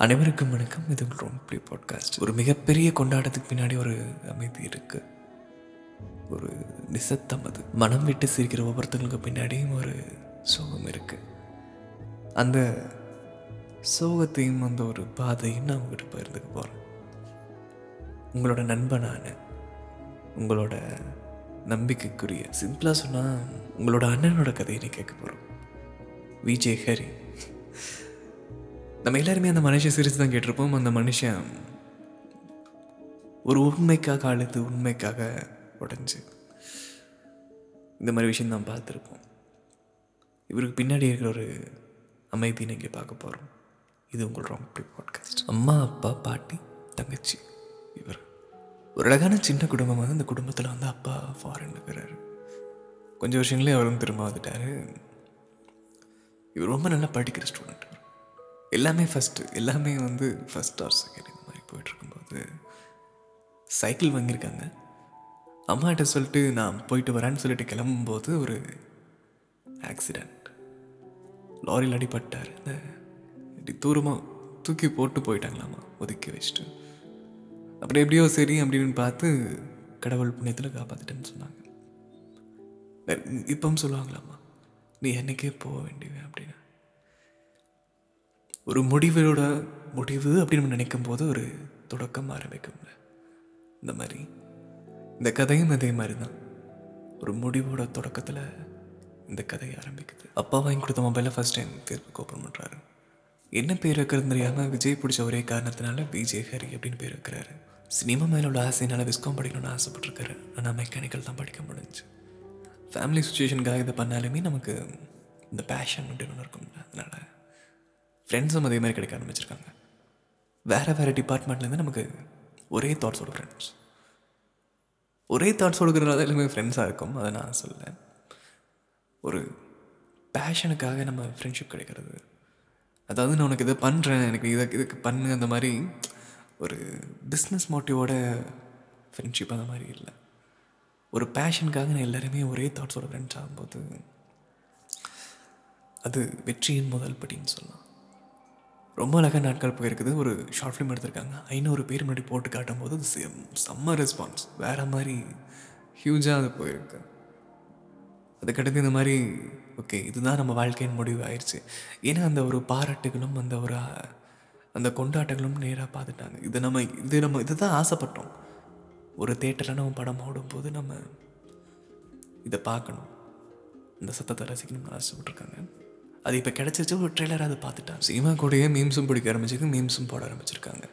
அனைவருக்கும் வணக்கம். இது உங்கள் ரொம்பி பாட்காஸ்ட். ஒரு மிகப்பெரிய கொண்டாட்டத்துக்கு பின்னாடி ஒரு அமைதி இருக்கு. ஒரு நிசத்தம் அது. மனம் விட்டு சிரிக்கிற ஒவ்வொருத்தங்களுக்கு பின்னாடியும் ஒரு சோகம் இருக்கு. அந்த சோகத்தையும் அந்த ஒரு பாதையும் நான் உங்கள்கிட்ட பகிர்ந்துக்க போகிறேன் உங்களோட நண்பனான உங்களோட நம்பிக்கைக்குரிய சிம்பிளாக சொன்னால் உங்களோட அண்ணனோட கதையை நீ கேட்க போகிறோம் விஜய் ஹரி. நம்ம எல்லாருமே அந்த மனுஷன் சிரித்து தான் கேட்டிருப்போம். அந்த மனுஷன் ஒரு உண்மைக்காக அழுது உண்மைக்காக உடஞ்சி. இந்த மாதிரி விஷயம் தான் பார்த்துருப்போம். இவருக்கு பின்னாடி இருக்கிற ஒரு அமைதி நீங்கள் பார்க்க போகிறோம் இது உங்கள் ராங் பாட்காஸ்ட். அம்மா அப்பா பாட்டி தங்கச்சி இவர். ஒரு அழகான சின்ன குடும்பம் வந்து அந்த குடும்பத்தில் வந்து அப்பா ஃபாரின் இருக்கிறாரு கொஞ்சம் வருஷங்களே அவரும் திரும்ப வந்துட்டார். இவர் ரொம்ப நல்லா படிக்கிற ஸ்டூடெண்ட் எல்லாமே ஃபஸ்ட்டு எல்லாமே வந்து ஃபஸ்ட் ஆர் செகண்ட் இந்த மாதிரி போயிட்டுருக்கும்போது சைக்கிள் வாங்கியிருக்காங்க. அம்மாட்ட சொல்லிட்டு நான் போயிட்டு வரேன்னு சொல்லிட்டு கிளம்பும்போது ஒரு ஆக்சிடெண்ட் லாரியில் அடிபட்டார். இந்த இப்படி தூரமாக தூக்கி போட்டு போயிட்டாங்களாமா? ஒதுக்கி வச்சுட்டு. அப்புறம் எப்படியோ சரி அப்படின்னு பார்த்து கடவுள் புண்ணியத்தில் காப்பாற்றிட்டேன்னு சொன்னாங்க. இப்பவும் சொல்லுவாங்களாம்மா நீ என்னைக்கே போக வேண்டியவன் அப்படின்னு. ஒரு முடிவோட முடிவு அப்படின்னு நினைக்கும் போது ஒரு தொடக்கம் ஆரம்பிக்கும் இந்த மாதிரி. இந்த கதையும் அதே மாதிரி தான். ஒரு முடிவோட தொடக்கத்தில் இந்த கதை ஆரம்பிக்குது. அப்பா வாங்கி கொடுத்த மொபைலை ஃபஸ்ட் டைம் தீர்ப்பு ஓப்பன் பண்ணுறாரு என்ன பேர் வைக்கிறது தெரியாமல் விஜய் பிடிச்ச ஒரே காரணத்தினால விஜய் ஹரி அப்படின்னு பேர் வைக்கிறாரு. சினிமா மேலே உள்ள ஆசையினால் விஸ்காம் படிக்கணும்னு ஆசைப்பட்டிருக்காரு. ஆனால் மெக்கானிக்கல் தான் படிக்க முடிஞ்சு. ஃபேமிலி சுச்சுவேஷனுக்காக இதை பண்ணாலுமே நமக்கு இந்த பேஷன் அப்படின்னு ஒன்று இருக்கும்ல. அதனால் ஃப்ரெண்ட்ஸும் அதே மாதிரி கிடைக்க ஆரம்பிச்சிருக்காங்க. வேறு வேறு டிபார்ட்மெண்ட்லேருந்து நமக்கு ஒரே தாட்ஸோட ஃப்ரெண்ட்ஸ் ஒரே தாட்ஸ் கொடுக்குறதுனால எல்லாமே ஃப்ரெண்ட்ஸாக இருக்கும். அதை நான் சொல்ல ஒரு பேஷனுக்காக நம்ம ஃப்ரெண்ட்ஷிப் கிடைக்கிறது. அதாவது நான் உனக்கு இதை பண்ணுறேன் எனக்கு இதை இதுக்கு பண்ணு அந்த மாதிரி ஒரு பிஸ்னஸ் மோட்டிவோட ஃப்ரெண்ட்ஷிப் அந்த மாதிரி இல்லை. ஒரு பேஷனுக்காக நான் எல்லாருமே ஒரே தாட்ஸோட ஃப்ரெண்ட்ஸ் ஆகும்போது அது வெற்றியின் முதல் படின்னு சொல்லலாம். ரொம்ப அழகாக நாட்கள் போயிருக்குது. ஒரு ஷார்ட் ஃபிலிம் எடுத்திருக்காங்க. ஐநூறு பேர் முன்னாடி போட்டு காட்டும் போது செம் செம்ம ரெஸ்பான்ஸ் வேறு மாதிரி ஹியூஜாக அது போயிருக்கு. அதுக்கடுத்து இந்த மாதிரி ஓகே இதுதான் நம்ம வாழ்க்கையின் முடிவு ஆயிடுச்சு. ஏன்னா அந்த ஒரு பாராட்டுகளும் அந்த ஒரு அந்த கொண்டாட்டங்களும் நேராக பார்த்துட்டாங்க. இது நம்ம இது நம்ம இது தான் ஆசைப்பட்டோம். ஒரு தேட்டரில் நம்ம படம் ஓடும்போது நம்ம இதை பார்க்கணும். இந்த சத்தத்தை ரசிக்கணும்னு ஆசைப்பட்ருக்காங்க அது இப்போ கிடச்சிருச்சு ஒரு ட்ரெய்லராக அதை பார்த்துட்டான். சினிமா கூடயே மீம்ஸும் பிடிக்க ஆரம்பிச்சிருக்கு மீம்ஸும் போட ஆரம்பிச்சிருக்காங்க.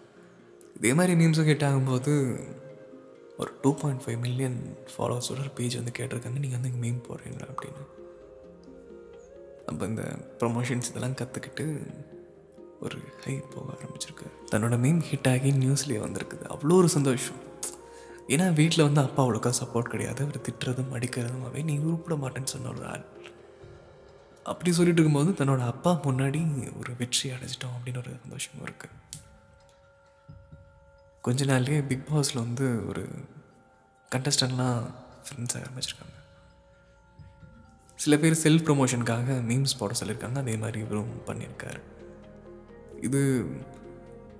இதே மாதிரி மீம்ஸும் ஹிட் ஆகும்போது ஒரு டூ பாயிண்ட் ஃபைவ் மில்லியன் ஃபாலோவர்ஸோட ஒரு பேஜ் வந்து கேட்டிருக்காங்க. நீங்கள் வந்து இங்கே மீம் போடுறீங்களா அப்படின்னு. அப்போ இந்த ப்ரொமோஷன்ஸ் இதெல்லாம் கற்றுக்கிட்டு ஒரு ஹை போக ஆரம்பிச்சிருக்கு. தன்னோட மீம் ஹிட் ஆகி நியூஸ்லேயே வந்திருக்குது. அவ்வளோ ஒரு சந்தோஷம். ஏன்னா வீட்டில் வந்து அப்பா அவ்வளோக்கா சப்போர்ட் கிடையாது. அவர் திட்டுறதும் அடிக்கிறதும் அவை நீ உருப்பிட மாட்டேன்னு சொன்ன ஒரு ஆள். அப்படி சொல்லிட்டு இருக்கும்போது தன்னோட அப்பா முன்னாடி ஒரு வெற்றி அடைஞ்சிட்டோம் அப்படின்னு ஒரு சந்தோஷமும் இருக்குது கொஞ்ச நாள்லேயே பிக் பாஸில் வந்து ஒரு கண்டஸ்டன்ட்லாம் ஃப்ரெண்ட்ஸ் ஆரம்பிச்சிருக்காங்க. சில பேர் செல்ஃப் ப்ரொமோஷனுக்காக மீம்ஸ் போட சொல்லியிருக்காங்க. அதே மாதிரி இவரும் பண்ணியிருக்காரு. இது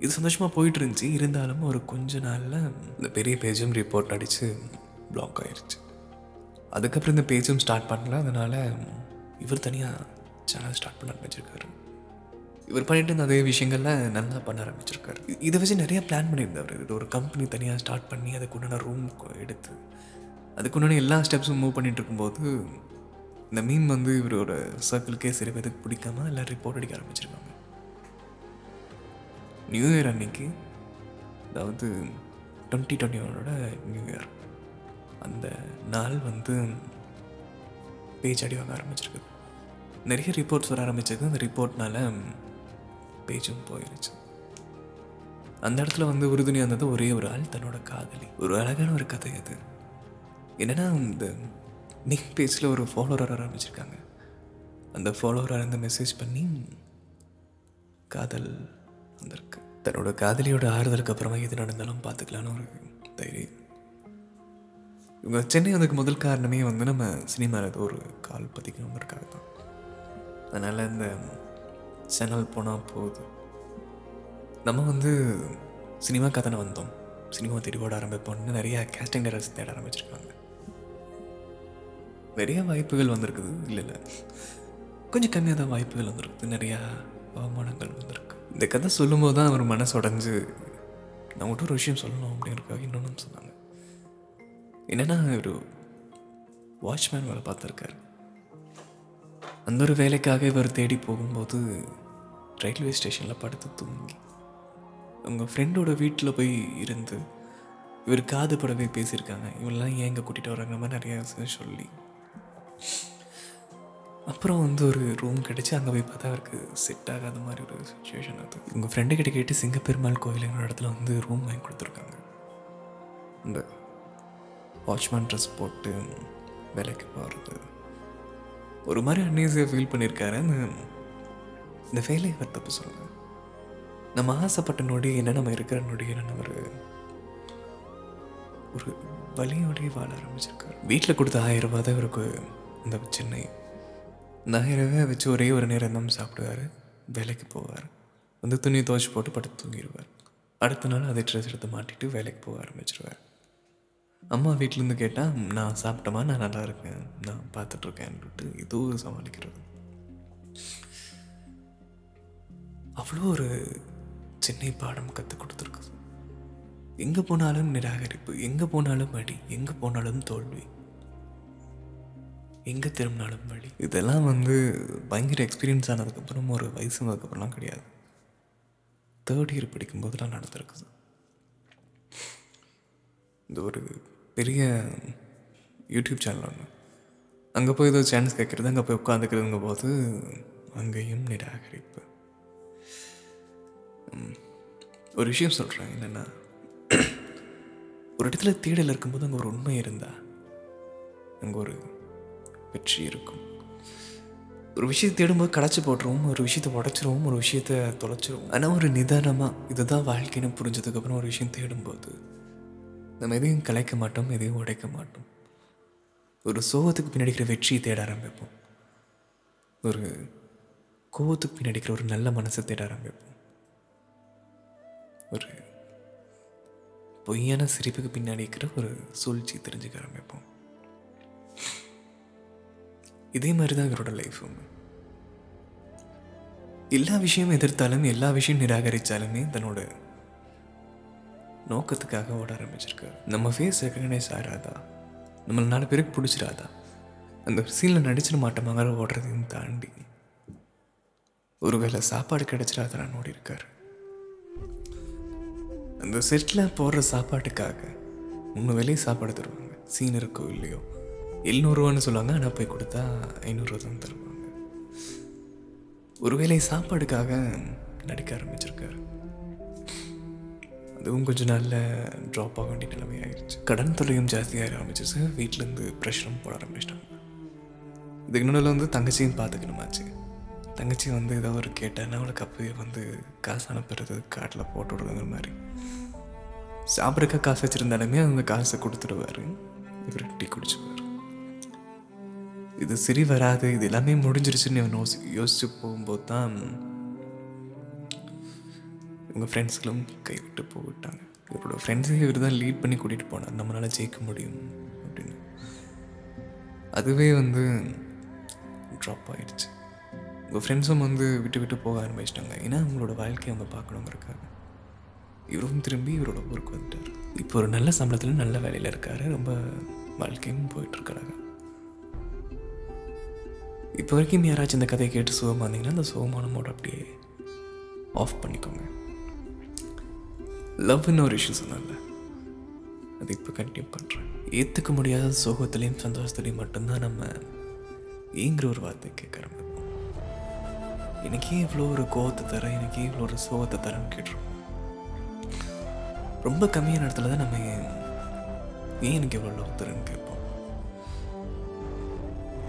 இது சந்தோஷமாக போயிட்டு இருந்துச்சு. இருந்தாலும் ஒரு கொஞ்ச நாளில் இந்த பெரிய பேஜும் ரிப்போர்ட் அடித்து பிளாக் ஆயிடுச்சு அதுக்கப்புறம் இந்த பேஜும் ஸ்டார்ட் பண்ணல. அதனால் இவர் தனியாக சேனல் ஸ்டார்ட் பண்ண ஆரம்பிச்சிருக்காரு. இவர் பண்ணிட்டு இருந்த அதே விஷயங்கள்ல நல்லா பண்ண ஆரம்பிச்சிருக்காரு. இதை வச்சு நிறைய பிளான் பண்ணியிருந்தார் இது ஒரு கம்பெனி தனியாக ஸ்டார்ட் பண்ணி அதுக்குண்டான ரூம் எடுத்து அதுக்குண்டான எல்லா ஸ்டெப்ஸும் மூவ் பண்ணிட்டு இருக்கும்போது இந்த மீன் வந்து இவரோட சர்க்கிளுக்கே சில பேருக்கு பிடிக்காம எல்லாம் ரிப்போர்ட் அடிக்க ஆரம்பிச்சிருக்காங்க. நியூ இயர் அன்னைக்கு அதாவது டுவெண்ட்டி டுவெண்ட்டி ஒனோட நியூ இயர் அந்த நாள் வந்து பேஜ் அடி வாங்க ஆரம்பிச்சிருக்கு நிறைய ரிப்போர்ட்ஸ் வர ஆரம்பித்தது அந்த ரிப்போர்ட்னால பேஜும் போயிடுச்சு அந்த இடத்துல வந்து உறுதுணையாக இருந்தது ஒரே ஒரு ஆள் தன்னோட காதலி. ஒரு அழகான ஒரு கதை அது. என்னென்னா இந்த நிக் பேஜில் ஒரு ஃபாலோவர் ஆரம்பிச்சிருக்காங்க. அந்த ஃபாலோவராக இருந்து மெசேஜ் பண்ணி காதல் வந்திருக்கு. தன்னோட காதலியோட ஆறுதலுக்கு அப்புறமா எது நடந்தாலும் பார்த்துக்கலான்னு ஒரு தைரியம். இவங்க சென்னை வந்ததுக்கு முதல் காரணமே வந்து நம்ம சினிமாவில் ஒரு கால் பதிக்கணுங்கிறக்காக தான் அதனால் இந்த சேனல் போனால் போகுது. நம்ம வந்து சினிமா கதனை வந்தோம். சினிமா தேடி ஆரம்பிப்போம்னு நிறையா கேஸ்டிங் டேரக்டர்ஸ் தேட ஆரம்பிச்சிருக்காங்க. நிறையா வாய்ப்புகள் வந்திருக்குது. இல்லை இல்லை. கொஞ்சம் கம்மியாக தான் வாய்ப்புகள் வந்திருக்குது. நிறையா அவமானங்கள் வந்திருக்கு. இந்த கதை சொல்லும்போது தான் அவர் மனசு உடஞ்சு நான் மட்டும் ஒரு விஷயம் சொல்லணும் அப்படிங்கிறக்காக இன்னொன்று சொன்னாங்க. என்னென்னா ஒரு வாட்ச்மேன் வேலை பார்த்துருக்காரு. அந்த ஒரு வேலைக்காக இவர் தேடி போகும்போது ரயில்வே ஸ்டேஷனில் படுத்து தூங்கி. உங்கள் ஃப்ரெண்டோட வீட்டில் போய் இருந்து இவர் காது படவே பேசியிருக்காங்க. இவெல்லாம் ஏன் இங்கே கூட்டிகிட்டு வராங்க மாதிரி நிறையா விஷயம் சொல்லி. அப்புறம் வந்து ஒரு ரூம் கிடச்சி அங்கே போய் பார்த்தா அவருக்கு செட் ஆகாத மாதிரி ஒரு சுச்சுவேஷன் அது. உங்கள் ஃப்ரெண்டு கிட்ட கேட்டு சிங்கப்பெருமாள் கோயிலுங்கிற இடத்துல வந்து ரூம் வாங்கி கொடுத்துருக்காங்க. இந்த வாட்ச்மேன் ட்ரெஸ் போட்டு வேலைக்கு போகிறது ஒரு மாதிரி அன்னீஸியாக ஃபீல் பண்ணியிருக்காரு இந்த வேலையை அவர் தப்பு சொல்லுங்க. நம்ம ஆசைப்பட்ட நொடி என்ன நம்ம இருக்கிற நொடி என்ன ஒரு ஒரு வழியோடய வாழ ஆரம்பிச்சிருக்காரு. வீட்டில் கொடுத்த ஆயிரம் ரூபாய் தான் இவருக்கு இந்த சென்னை. இந்த ஆயிரம் ரூபாய் வச்சு ஒரே ஒரு நேரம் தான் சாப்பிடுவார் வேலைக்கு போவார். வந்து துணியை துவச்சி போட்டு படுத்து தூங்கிடுவார். அடுத்த நாள் அதை ட்ரெஸ் எடுத்து மாட்டிட்டு வேலைக்கு போக ஆரம்பிச்சிருவார். அம்மா வீட்டிலேருந்து கேட்டால் நான் சாப்பிட்டமா நான் நல்லா இருக்கேன். நான் பார்த்துட்ருக்கேன்ட்டு இதுவும் சமாளிக்கிறது. அவ்வளோ ஒரு சென்னை பாடம் கற்றுக் கொடுத்துருக்கு. எங்கே போனாலும் நிராகரிப்பு எங்கே போனாலும் வழி எங்கே போனாலும் தோல்வி எங்கே திரும்பினாலும் வழி இதெல்லாம் வந்து பயங்கர எக்ஸ்பீரியன்ஸ் ஆனதுக்கப்புறம் ஒரு வயசு வந்ததுக்கப்புறம்லாம் கிடையாது. தேர்ட் இயர் படிக்கும்போதெல்லாம் நடந்திருக்குது. இந்த ஒரு பெரிய யூடியூப் சேனல் ஒன்று அங்கே போய் ஏதோ சான்ஸ் கேட்குறது அங்கே போய் உட்காந்துக்கிறதுங்க போது அங்கேயும் நிராகரிப்பு. ஒரு விஷயம் சொல்கிறேன் என்னென்னா ஒரு இடத்துல தேடல் இருக்கும்போது அங்கே ஒரு உண்மை இருந்தா அங்கே ஒரு வெற்றி இருக்கும். ஒரு விஷயத்தை தேடும்போது கடைச்சி போட்டுருவோம் ஒரு விஷயத்தை உடச்சிருவோம் ஒரு விஷயத்தை தொலைச்சிருவோம். ஆனால் ஒரு நிதானமாக இதுதான் வாழ்க்கைன்னு புரிஞ்சதுக்கப்புறம் ஒரு விஷயம் தேடும்போது நம்ம எதையும் கலைக்க மாட்டோம் எதையும் உடைக்க மாட்டோம். ஒரு சோகத்துக்கு பின்னாடிக்கிற வெற்றியை தேட ஆரம்பிப்போம். ஒரு கோவத்துக்கு பின்னாடிக்கிற ஒரு நல்ல மனசை தேட ஆரம்பிப்போம். ஒரு பொய்யான சிரிப்புக்கு பின்னாடி இருக்கிற ஒரு சூழ்ச்சி தெரிஞ்சுக்க ஆரம்பிப்போம். இதே மாதிரி தான் இவரோட லைஃபும். எல்லா விஷயமும் எதிர்த்தாலும் எல்லா விஷயம் நிராகரித்தாலுமே தன்னோட நோக்கத்துக்காக ஓட ஆரம்பிச்சிருக்காரு. நம்ம ஃபேஸ் ரெக்கக்னைஸ் ஆகிறாதா நம்மளை நாலு பேருக்கு பிடிச்சிடாதா அந்த சீனில் நடிச்சிட மாட்டோமாங்கிற ஓடுறதையும் தாண்டி. ஒருவேளை சாப்பாடு கிடைச்சிடாதான்னு ஓடி இருக்கார். அந்த செட்டில் போடுற சாப்பாட்டுக்காக மூணு வேலையும் சாப்பாடு தருவாங்க. சீன் இருக்கோ இல்லையோ. எழுநூறுவான்னு சொல்லுவாங்க ஆனால் போய் கொடுத்தா ஐநூறுரூவா தான் தருவாங்க. ஒரு வேளை சாப்பாடுக்காக நடிக்க ஆரம்பிச்சிருக்காரு. அதுவும் கொஞ்ச நாளில் ட்ராப் ஆக வேண்டிய நிலைமை ஆயிடுச்சு கடன் தொல்லையும் ஜாஸ்தியாக ஆரம்பிச்சிச்சு. வீட்டிலேருந்து ப்ரெஷரும் போட ஆரம்பிச்சிட்டாங்க இதுக்கு நடுவில் வந்து தங்கச்சியும் பார்த்துக்கணுமாச்சு தங்கச்சி வந்து ஏதோ ஒரு கேட்டேன்னா அவளுக்கு அப்பவே வந்து காசு அனுப்புறது காட்டில் போட்டு விடுறதுங்கிற மாதிரி. சாப்பிட்றக்க காசு வச்சுருந்தாலுமே அந்த காசை கொடுத்துடுவார். இவர் டீ குடிச்சுப்பார். இது சரி வராது. இது எல்லாமே முடிஞ்சிருச்சுன்னு இவன் யோசி யோசிச்சு போகும்போது தான் இவங்க ஃப்ரெண்ட்ஸ்களும் கைவிட்டு போயிட்டாங்க இவரோட ஃப்ரெண்ட்ஸை இவர் தான் லீட் பண்ணி கூட்டிகிட்டு போனார். நம்மளால் ஜெயிக்க முடியும் அப்படின்னு. அதுவே வந்து ட்ராப் ஆகிடுச்சு உங்கள் ஃப்ரெண்ட்ஸும் வந்து விட்டு விட்டு போக ஆரம்பிச்சிட்டாங்க. ஏன்னா அவங்களோட வாழ்க்கையை அவங்க பார்க்கணுங்கிறக்காக இவரும் திரும்பி இவரோட ஊருக்கு வந்துட்டார். இப்போ ஒரு நல்ல சம்பளத்தில் நல்ல வேலையில் இருக்காரு. ரொம்ப வாழ்க்கையும் போயிட்டுருக்கிறாங்க இப்போ வரைக்கும் யாராச்சும் இந்த கதையை கேட்டு சுகமாக இருந்தீங்கன்னா அந்த சுகமான மோட அப்படியே ஆஃப் பண்ணிக்கோங்க. லவ்னு ஒரு இஷ்யூ சொன்னால அது இப்போ கண்டினியூ பண்ணுறேன் ஏற்றுக்க முடியாத சோகத்துலேயும் சந்தோஷத்துலேயும் மட்டும்தான் நம்ம ஏங்கிற ஒரு வார்த்தை கேட்குறோம் எனக்கே இவ்வளோ ஒரு கோவத்தை தர எனக்கே இவ்வளோ ஒரு சோகத்தை தரேன்னு கேட்டுருவோம் ரொம்ப கம்மியான இடத்துல தான் நம்ம ஏன் எனக்கு இவ்வளோ லவ் தரேன்னு கேட்போம்?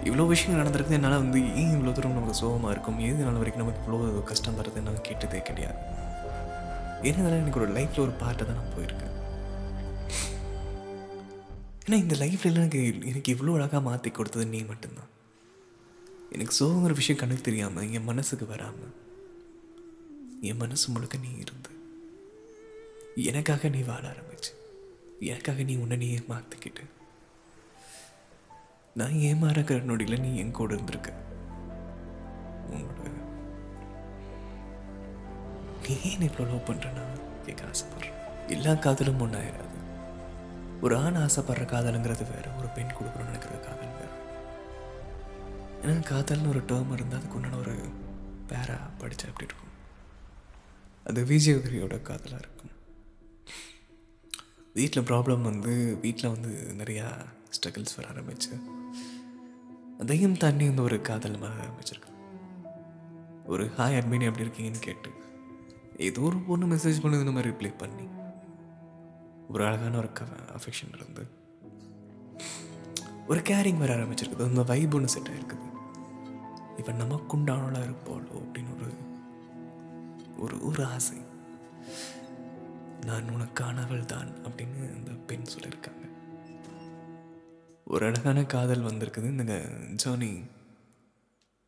இவ்வளோ விஷயங்கள் நடந்திருக்கு என்னால் வந்து ஏன் இவ்வளோ தூரம் நமக்கு சோகமாக இருக்கும்? ஏது நாள் வரைக்கும் நமக்கு இவ்வளோ கஷ்டம் தரது என்னால் கேட்டதே கிடையாது. ஏன்னா எனக்கு ஒரு லைஃப்பில் ஒரு பார்ட்டை தான் நான் போயிருக்கேன். ஏன்னா இந்த லைஃப்பில் எனக்கு எனக்கு இவ்வளோ அழகாக மாற்றி கொடுத்தது நீ மட்டும்தான். எனக்கு சோகங்கிற விஷயம் கணக்கு தெரியாமல் என் மனசுக்கு வராமல் என் மனசு முழுக்க நீ இருந்து எனக்காக நீ வாழ ஆரம்பிச்சு எனக்காக நீ உன்னை நீ மாற்றிக்கிட்டு நான் ஏமாறக்கிற நொடியில் நீ என் கூட இருந்திருக்க. உன்னோட ஏன் இவ்வளோ லவ் பண்ணுறேன்னா கேட்க ஆசைப்படுறேன். எல்லா காதலும் ஒன்றாயிராது ஒரு ஆண் ஆசைப்படுற காதலுங்கிறது வேறு ஒரு பெண் கொடுக்கணும்னு நினைக்கிற காதல் வேறு. ஏன்னா காதல்னு ஒரு டேர்ம் இருந்தால் அதுக்கு உண்டான ஒரு பேரா படித்தா அப்படி இருக்கும்? அது விஜயகிரியோட காதலாக இருக்கும். வீட்டில் ப்ராப்ளம் வந்து வீட்டில் வந்து நிறையா ஸ்ட்ரகிள்ஸ் வர ஆரம்பிச்சு. அதையும் தாண்டி வந்து ஒரு காதல் வர ஆரம்பிச்சிருக்கு. ஒரு ஹாய் அட்மின் எப்படி இருக்கீங்கன்னு கேட்டு. ஏதோ ஒரு பொண்ணு மெசேஜ் பண்ணுது இந்த மாதிரி ரிப்ளை பண்ணி. ஒரு அழகான ஒரு அஃபெக்ஷன் இருந்து. ஒரு கேரிங் வர ஆரம்பிச்சிருக்குது. அந்த வைப் ஒன்று செட் ஆயிருக்குது. இவன் நமக்குண்டானவளாக இருப்பாளோ அப்படின்னு ஒரு ஒரு ஒரு ஆசை. நான் உனக்கானவள் தான் அப்படின்னு அந்த பெண் சொல்லியிருக்காங்க. ஒரு அழகான காதல் வந்திருக்குது. இந்த ஜேர்னி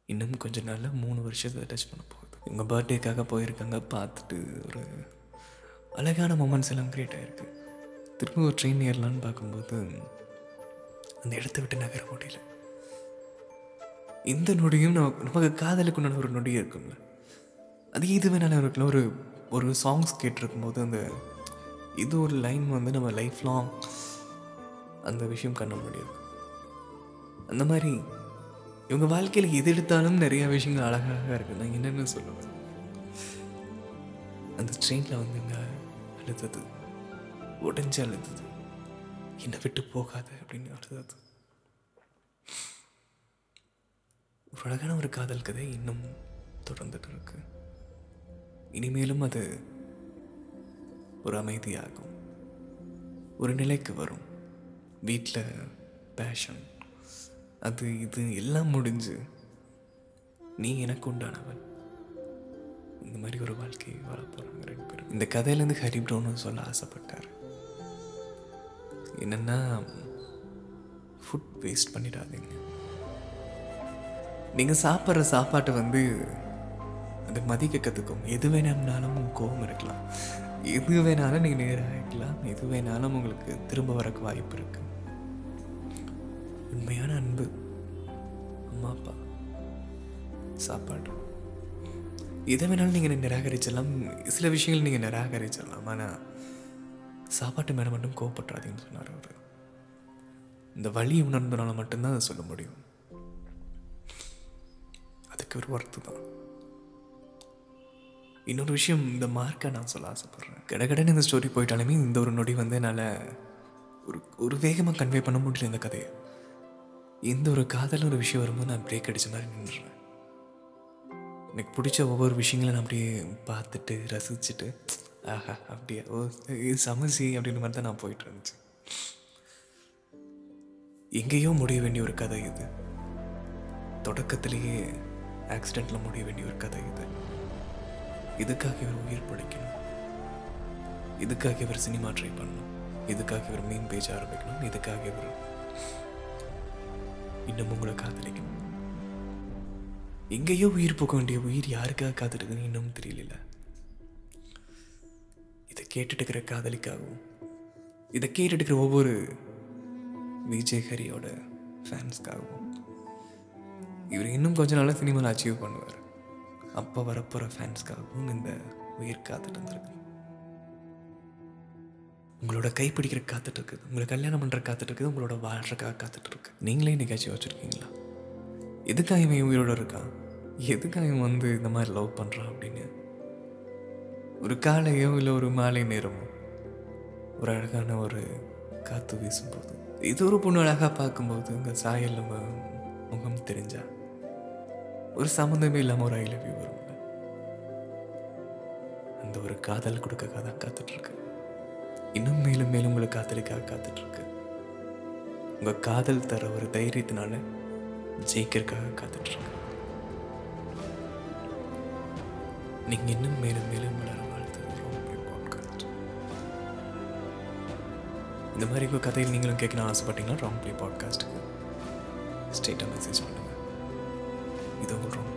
இன்னும் கொஞ்ச நாளில் மூணு வருஷத்தை டச் பண்ண இவங்க பர்த்டேக்காக போயிருக்காங்க பார்த்துட்டு ஒரு அழகான மூமெண்ட்ஸ் எல்லாம் க்ரியேட் ஆகிருக்கு திரும்ப ஒரு ட்ரெயின் ஏறலான்னு பார்க்கும்போது அந்த இடத்த விட்டு நகர முடியல. இந்த நொடியும் நமக்கு நமக்கு காதலுக்கு உண்டான ஒரு நொடி இருக்கும்ல. அது இது வேணாலும் இருக்கலாம். ஒரு ஒரு சாங்ஸ் கேட்டிருக்கும் போது அந்த இது ஒரு லைன் வந்து நம்ம லைஃப் லாங் அந்த விஷயம் கண்ண முடியும் அந்த மாதிரி இவங்க வாழ்க்கையில் எது எடுத்தாலும் நிறைய விஷயங்கள் அழகாக இருக்குது நான் என்னென்னு சொல்லுவேன் அந்த ட்ரெயினில் வந்துங்க அழுதது. உடஞ்சி அழுதது. என்னை விட்டு போகாத அப்படின்னு அழுதது. ஒரு அழகான ஒரு காதல் கதை இன்னும் தொடர்ந்துட்டு இருக்கு இனிமேலும் அது ஒரு அமைதியாகும். ஒரு நிலைக்கு வரும். வீட்டில் பேஷன் அது இது எல்லாம் முடிஞ்சு நீ எனக்கு உண்டானவன். இந்த மாதிரி ஒரு வாழ்க்கையை வாழ போகிறாங்க ரெண்டு பேரும். இந்த கதையிலேருந்து ஹரி ப்ரௌன் சொல்ல ஆசைப்பட்டார். என்னென்னா ஃபுட் வேஸ்ட் பண்ணிடாதீங்க. நீங்கள் சாப்பிட்ற சாப்பாட்டை வந்து அது மதிக்க கற்றுக்கும் எது வேணும்னாலும் கோபம் இருக்கலாம். எது வேணாலும் நீங்கள் நேராக இருக்கலாம். எது வேணாலும் உங்களுக்கு திரும்ப வரக்கு வாய்ப்பு இருக்குது உண்மையான அன்பு. அம்மா அப்பா சாப்பாடு. எதை வேணாலும் நீங்கள் நிராகரிச்சிடலாம். சில விஷயங்கள் நீங்கள் நிராகரிச்சிடலாம். ஆனால் சாப்பாட்டு மேலே மட்டும் கோவப்பட்டுறாதீங்கன்னு சொன்னார் அவர். இந்த வழி உணர்ந்தனால மட்டும்தான் அதை சொல்ல முடியும். அதுக்கு ஒரு ஒர்த்து தான். இன்னொரு விஷயம் இந்த மார்க்கை நான் சொல்ல ஆசைப்பட்றேன். கடகடன்னு இந்த ஸ்டோரி போயிட்டாலுமே இந்த ஒரு நொடி வந்து என்னால் ஒரு ஒரு வேகமாக கன்வே பண்ண முடியல இந்த கதையை. எந்த ஒரு காதல் ஒரு விஷயம் வரும்போது நான் பிரேக் அடித்த மாதிரி நின்றுறேன் எனக்கு பிடிச்ச ஒவ்வொரு விஷயங்களும் நான் அப்படியே பார்த்துட்டு ரசிச்சுட்டு ஆஹா அப்படியே ஓ இது சமசி அப்படின்ற மாதிரி தான் நான் போயிட்டு இருந்துச்சு. எங்கேயோ முடிய வேண்டிய ஒரு கதை இது. தொடக்கத்திலேயே ஆக்சிடெண்ட்டில் முடிய வேண்டிய ஒரு கதை இது. இதுக்காக இவர் உயிர் படைக்கணும் இதுக்காக இவர் சினிமா ட்ரை பண்ணணும். இதுக்காக இவர் மீன் பேஜ் ஆரம்பிக்கணும். இதுக்காக இவர் இன்னும் உங்களை காதலிக்கும். எங்கேயோ உயிர் போக வேண்டிய உயிர் யாருக்காக காத்திருக்குன்னு இன்னும் தெரியல இதை கேட்டுட்டு இருக்கிற காதலிக்காகவும் இதை கேட்டுட்டு இருக்கிற ஒவ்வொரு விஜய் ஹரியோட ஃபேன்ஸ்க்காகவும் இவர் இன்னும் கொஞ்ச நாளாக சினிமாவில் அச்சீவ் பண்ணுவார். அப்போ வரப்போகிற ஃபேன்ஸ்க்காகவும் இந்த உயிர் காத்துட்டு இருந்திருக்கு உங்களோட கைப்பிடிக்கிற காத்துட்டு இருக்குது உங்களை கல்யாணம் பண்ணுற காத்துட்டு இருக்குது உங்களோட வாழ்றக்காக காத்துட்டு இருக்கு நீங்களே நிகழ்ச்சி வச்சுருக்கீங்களா எதுக்காக இவன் உயிரோட இருக்கான்? எதுக்காக இவன் வந்து இந்த மாதிரி லவ் பண்ணுறான் அப்படின்னு? ஒரு காலையோ இல்லை ஒரு மாலை நேரமோ? ஒரு அழகான ஒரு காற்று வீசும்போது. இது ஒரு பொண்ணு அழகாக பார்க்கும்போது இந்த சாயல் நம்ம முகம் தெரிஞ்சா? ஒரு சம்மந்தமே இல்லாமல் ஒரு ஐ லவ் யூ வரும்ல? அந்த ஒரு காதல் கொடுக்க தான் காத்துட்டு இன்னும் மேலும் மேலும் உங்களை காதலிக்காக காத்துட்ருக்கு. இருக்கு உங்க காதல் தர ஒரு தைரியத்தினால ஜெயிக்கிறதுக்காக காத்துட்டு இருக்கு நீங்க இன்னும் மேலும் மேலும் வளர வாழ்த்து பாட்காஸ்ட் இந்த மாதிரி ஒரு கதையில் நீங்களும் கேட்கணும் ஆசைப்பட்டீங்கன்னா ராங் ப்ளே பாட்காஸ்ட்டுக்கு ஸ்டேட்டாக மெசேஜ் பண்ணுங்கள் இது உங்கள் ராங்